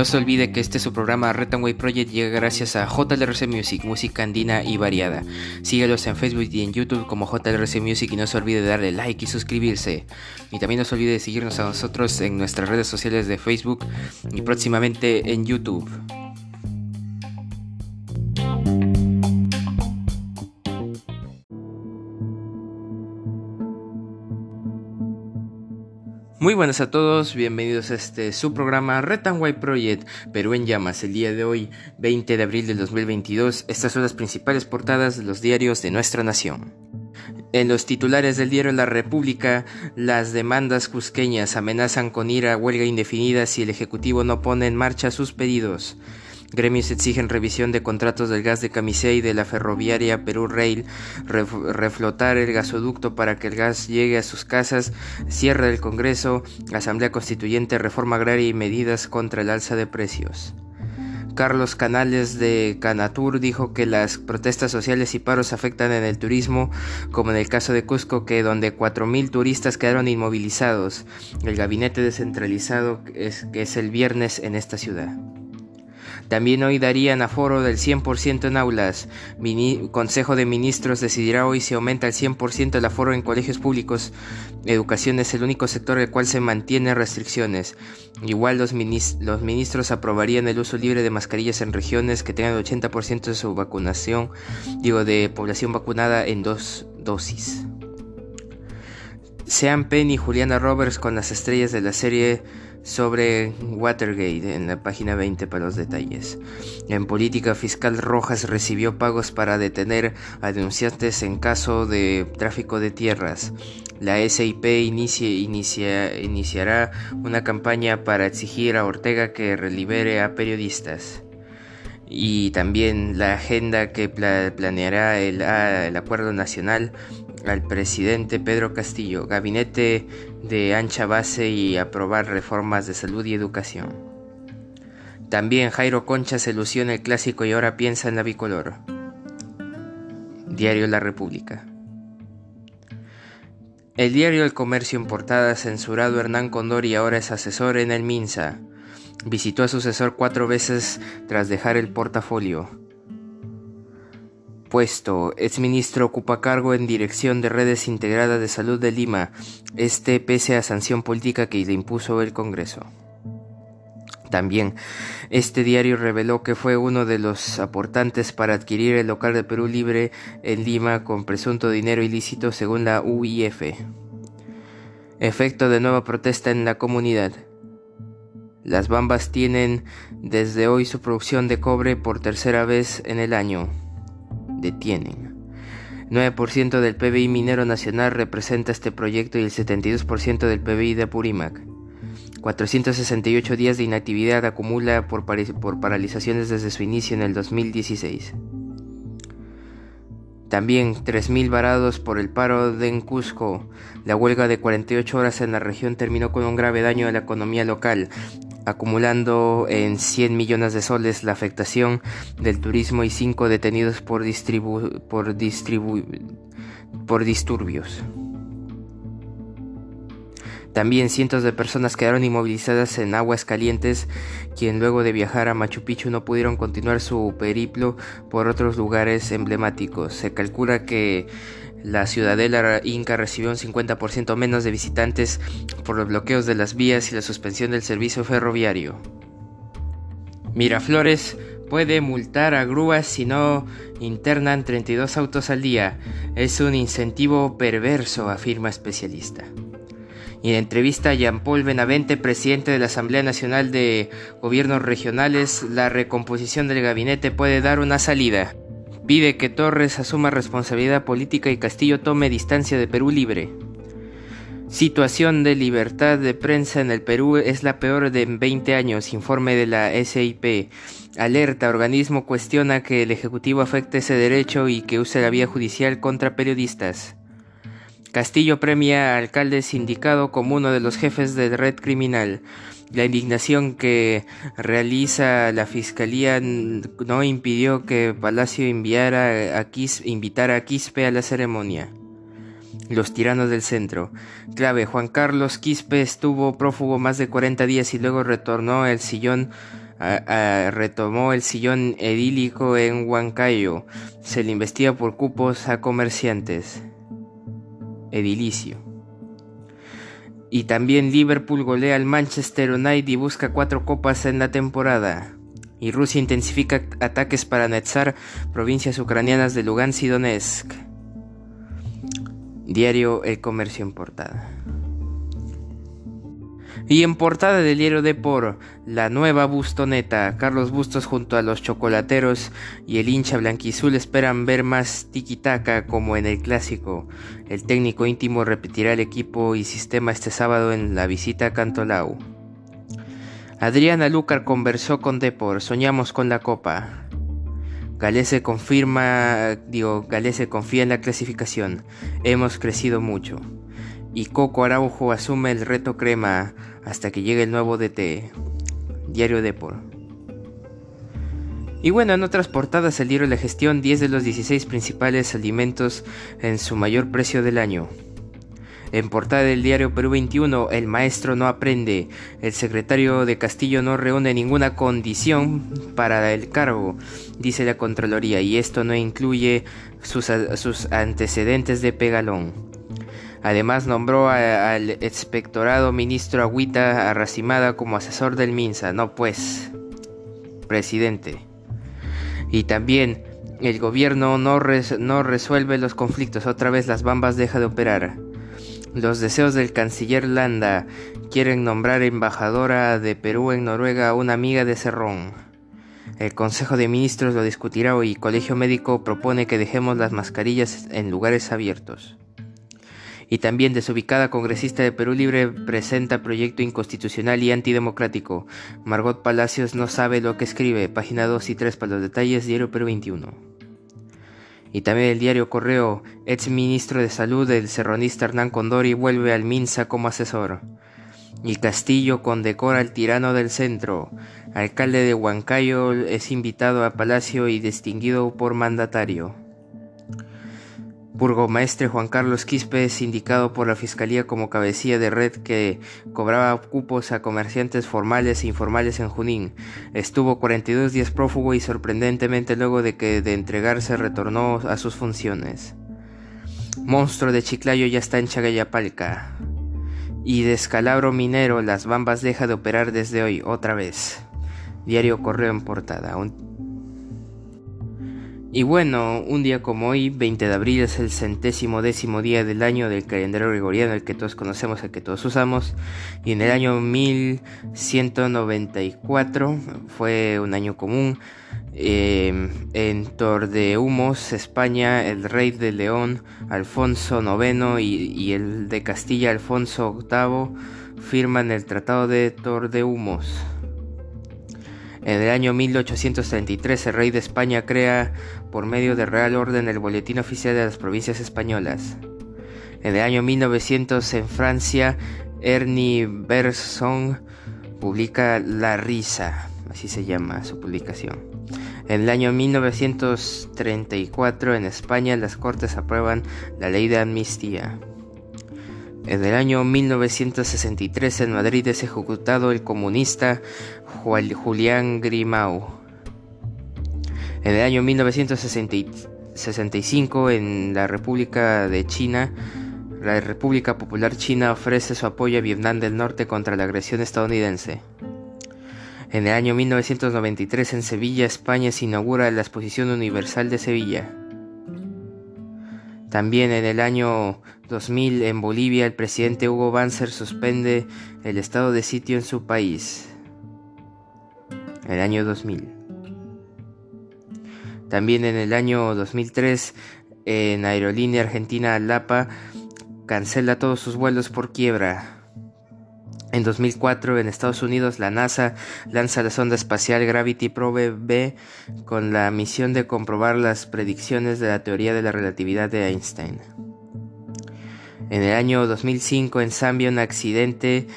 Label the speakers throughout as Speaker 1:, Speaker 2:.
Speaker 1: No se olvide que este su programa Retanway Project llega gracias a JLRC Music, música andina y variada. Síguelos en Facebook y en YouTube como JLRC Music y no se olvide de darle like y suscribirse. Y también no se olvide de seguirnos a nosotros en nuestras redes sociales de Facebook y próximamente en YouTube. Muy buenas a todos, bienvenidos a este su programa Red White Project Perú en llamas. El día de hoy, 20 de abril del 2022, estas son las principales portadas de los diarios de nuestra nación. En los titulares del diario La República, las demandas cusqueñas amenazan con ir a huelga indefinida si el Ejecutivo no pone en marcha sus pedidos. Gremios exigen revisión de contratos del gas de Camisea y de la ferroviaria Perú Rail, reflotar el gasoducto para que el gas llegue a sus casas, cierre del Congreso, Asamblea Constituyente, reforma agraria y medidas contra el alza de precios. Carlos Canales de Canatur dijo que las protestas sociales y paros afectan en el turismo, como en el caso de Cusco, que donde 4.000 turistas quedaron inmovilizados. El gabinete descentralizado es, que es el viernes en esta ciudad. También hoy darían aforo del 100% en aulas. Consejo de Ministros decidirá hoy si aumenta el 100% el aforo en colegios públicos. Educación es el único sector el cual se mantienen restricciones. Igual los, los ministros aprobarían el uso libre de mascarillas en regiones que tengan el 80% de su vacunación, digo, de población vacunada en dos dosis. Sean Penn y Juliana Roberts con las estrellas de la serie sobre Watergate en la página 20 para los detalles. En política fiscal, Rojas recibió pagos para detener a denunciantes en caso de tráfico de tierras. La SIP iniciará una campaña para exigir a Ortega que relibere a periodistas y también la agenda que planeará ah, el, acuerdo nacional al presidente Pedro Castillo, gabinete de ancha base y aprobar reformas de salud y educación. También Jairo Concha se lució en el clásico y ahora piensa en la bicolor. Diario La República. El diario El Comercio en portada censurado Hernán Condor y ahora es asesor en el Minsa. Visitó a su asesor cuatro veces tras dejar el portafolio. Puesto, exministro ocupa cargo en dirección de redes integradas de salud de Lima, este pese a sanción política que le impuso el Congreso. También, este diario reveló que fue uno de los aportantes para adquirir el local de Perú Libre en Lima con presunto dinero ilícito según la UIF. Efecto de nueva protesta en la comunidad. Las bambas tienen desde hoy su producción de cobre por tercera vez en el año detienen. 9% del PBI minero nacional representa este proyecto y el 72% del PBI de Apurímac. 468 días de inactividad acumula por, paralizaciones desde su inicio en el 2016. También 3.000 varados por el paro de en Cusco. La huelga de 48 horas en la región terminó con un grave daño a la economía local, acumulando en 100 millones de soles la afectación del turismo y 5 detenidos por, por, por disturbios. También cientos de personas quedaron inmovilizadas en aguas calientes, quien luego de viajar a Machu Picchu no pudieron continuar su periplo por otros lugares emblemáticos. Se calcula que la ciudadela inca recibió un 50% menos de visitantes por los bloqueos de las vías y la suspensión del servicio ferroviario. Miraflores puede multar a grúas si no internan 32 autos al día. Es un incentivo perverso, afirma especialista. Y en entrevista a Jean-Paul Benavente, presidente de la Asamblea Nacional de Gobiernos Regionales, la recomposición del gabinete puede dar una salida. Pide que Torres asuma responsabilidad política y Castillo tome distancia de Perú Libre. Situación de libertad de prensa en el Perú es la peor de 20 años, informe de la SIP. Alerta, organismo cuestiona que el Ejecutivo afecte ese derecho y que use la vía judicial contra periodistas. Castillo premia a alcalde sindicado como uno de los jefes de red criminal. La indignación que realiza la Fiscalía no impidió que Palacio enviara a invitara a Quispe a la ceremonia. Los tiranos del centro. Clave, Juan Carlos Quispe estuvo prófugo más de 40 días y luego retornó al sillón retomó el sillón edílico en Huancayo. Se le investiga por cupos a comerciantes. Edilicio. Y también Liverpool golea al Manchester United y busca cuatro copas en la temporada. Y Rusia intensifica ataques para anexar provincias ucranianas de Lugansk y Donetsk. Diario El Comercio en portada. Y en portada del diario de por la nueva bustoneta, Carlos Bustos junto a los chocolateros y el hincha blanquizul esperan ver más tiki-taka como en el clásico. El técnico íntimo repetirá el equipo y sistema este sábado en la visita a Cantolao. Adriana Lucar conversó con Depor, soñamos con la copa. Galese confirma, digo, Galese confía en la clasificación. Hemos crecido mucho y Coco Araujo asume el reto crema hasta que llegue el nuevo DT. Diario Depor. Y bueno, en otras portadas diario La Gestión 10 de los 16 principales alimentos en su mayor precio del año. En portada del diario Perú 21, el maestro no aprende, el secretario de Castillo no reúne ninguna condición para el cargo, dice la Contraloría, y esto no incluye sus, sus antecedentes de Pegalón. Además nombró al expectorado ministro Agüita Arracimada como asesor del MINSA, no pues, presidente. Y también el gobierno no, no resuelve los conflictos, otra vez las bambas deja de operar. Los deseos del canciller Landa quieren nombrar embajadora de Perú en Noruega a una amiga de Cerrón. El Consejo de Ministros lo discutirá hoy. Colegio Médico propone que dejemos las mascarillas en lugares abiertos y también desubicada congresista de Perú Libre presenta proyecto inconstitucional y antidemocrático. Margot Palacios no sabe lo que escribe. Página 2 y 3 para los detalles, Diario Perú 21. Y también el diario Correo, ex ministro de Salud del serronista Hernán Condori vuelve al MINSA como asesor. Y Castillo condecora al tirano del centro. Alcalde de Huancayo es invitado a Palacio y distinguido por mandatario. Burgomaestre Juan Carlos Quispe es indicado por la Fiscalía como cabecilla de red que cobraba cupos a comerciantes formales e informales en Junín. Estuvo 42 días prófugo y sorprendentemente luego de que de entregarse retornó a sus funciones. Monstruo de Chiclayo ya está en Chagayapalca. Y descalabro minero, las bambas deja de operar desde hoy, otra vez. Diario Correo en portada. Y bueno, un día como hoy, 20 de abril, es el centésimo décimo día del año del calendario gregoriano, el que todos conocemos, el que todos usamos. Y en el año 1194 fue un año común. Eh, en Tordehumos, España, el rey de León, Alfonso IX, y, el de Castilla, Alfonso VIII, firman el Tratado de Tordehumos. En el año 1833 el rey de España crea por medio de Real Orden el Boletín Oficial de las Provincias Españolas. En el año 1900 en Francia Ernie Bergson publica La Risa, así se llama su publicación. En el año 1934 en España las Cortes aprueban la ley de amnistía. En el año 1963 en Madrid es ejecutado el comunista Julián Grimau. En el año 1965 en la República de China, la República Popular China ofrece su apoyo a Vietnam del Norte contra la agresión estadounidense. En el año 1993 en Sevilla, España se inaugura la Exposición Universal de Sevilla. También en el año 2000 en Bolivia el presidente Hugo Banzer suspende el estado de sitio en su país. El año 2000. También en el año 2003 en Aerolínea Argentina Lapa cancela todos sus vuelos por quiebra. En 2004 en Estados Unidos la NASA lanza la sonda espacial Gravity Probe B con la misión de comprobar las predicciones de la teoría de la relatividad de Einstein. En el año 2005 en Zambia un accidente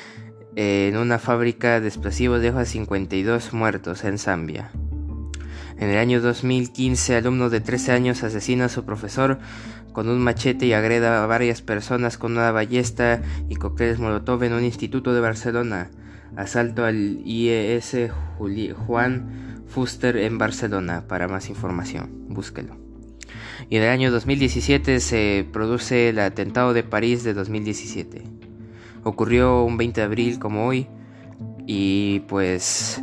Speaker 1: en una fábrica de explosivos dejó a 52 muertos en Zambia. En el año 2015 alumno de 13 años asesina a su profesor con un machete y agreda a varias personas con una ballesta y cócteles molotov en un instituto de Barcelona. asalto al IES Juan Fuster en Barcelona. Para más información, búsquelo. Y en el año 2017 se produce el atentado de París de 2017. Ocurrió un 20 de abril como hoy y pues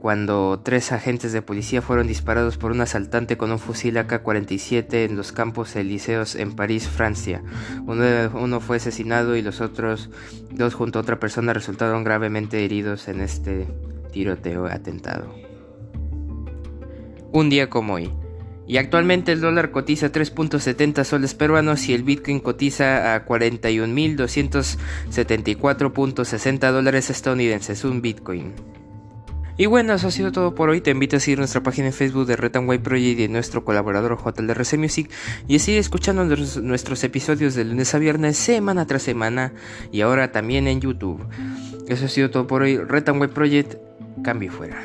Speaker 1: cuando tres agentes de policía fueron disparados por un asaltante con un fusil AK-47 en los campos elíseos en París, Francia. Uno, fue asesinado y los otros dos junto a otra persona resultaron gravemente heridos en este tiroteo atentado. Un día como hoy. Y actualmente el dólar cotiza 3.70 soles peruanos y el Bitcoin cotiza a 41.274.60 dólares estadounidenses, un Bitcoin. Y bueno, eso ha sido todo por hoy. Te invito a seguir nuestra página en Facebook de Red Project y de nuestro colaborador JLRC Music. Y a seguir escuchando nuestros, episodios de lunes a viernes, semana tras semana. Y ahora también en YouTube. Eso ha sido todo por hoy. Red White Project, cambio fuera.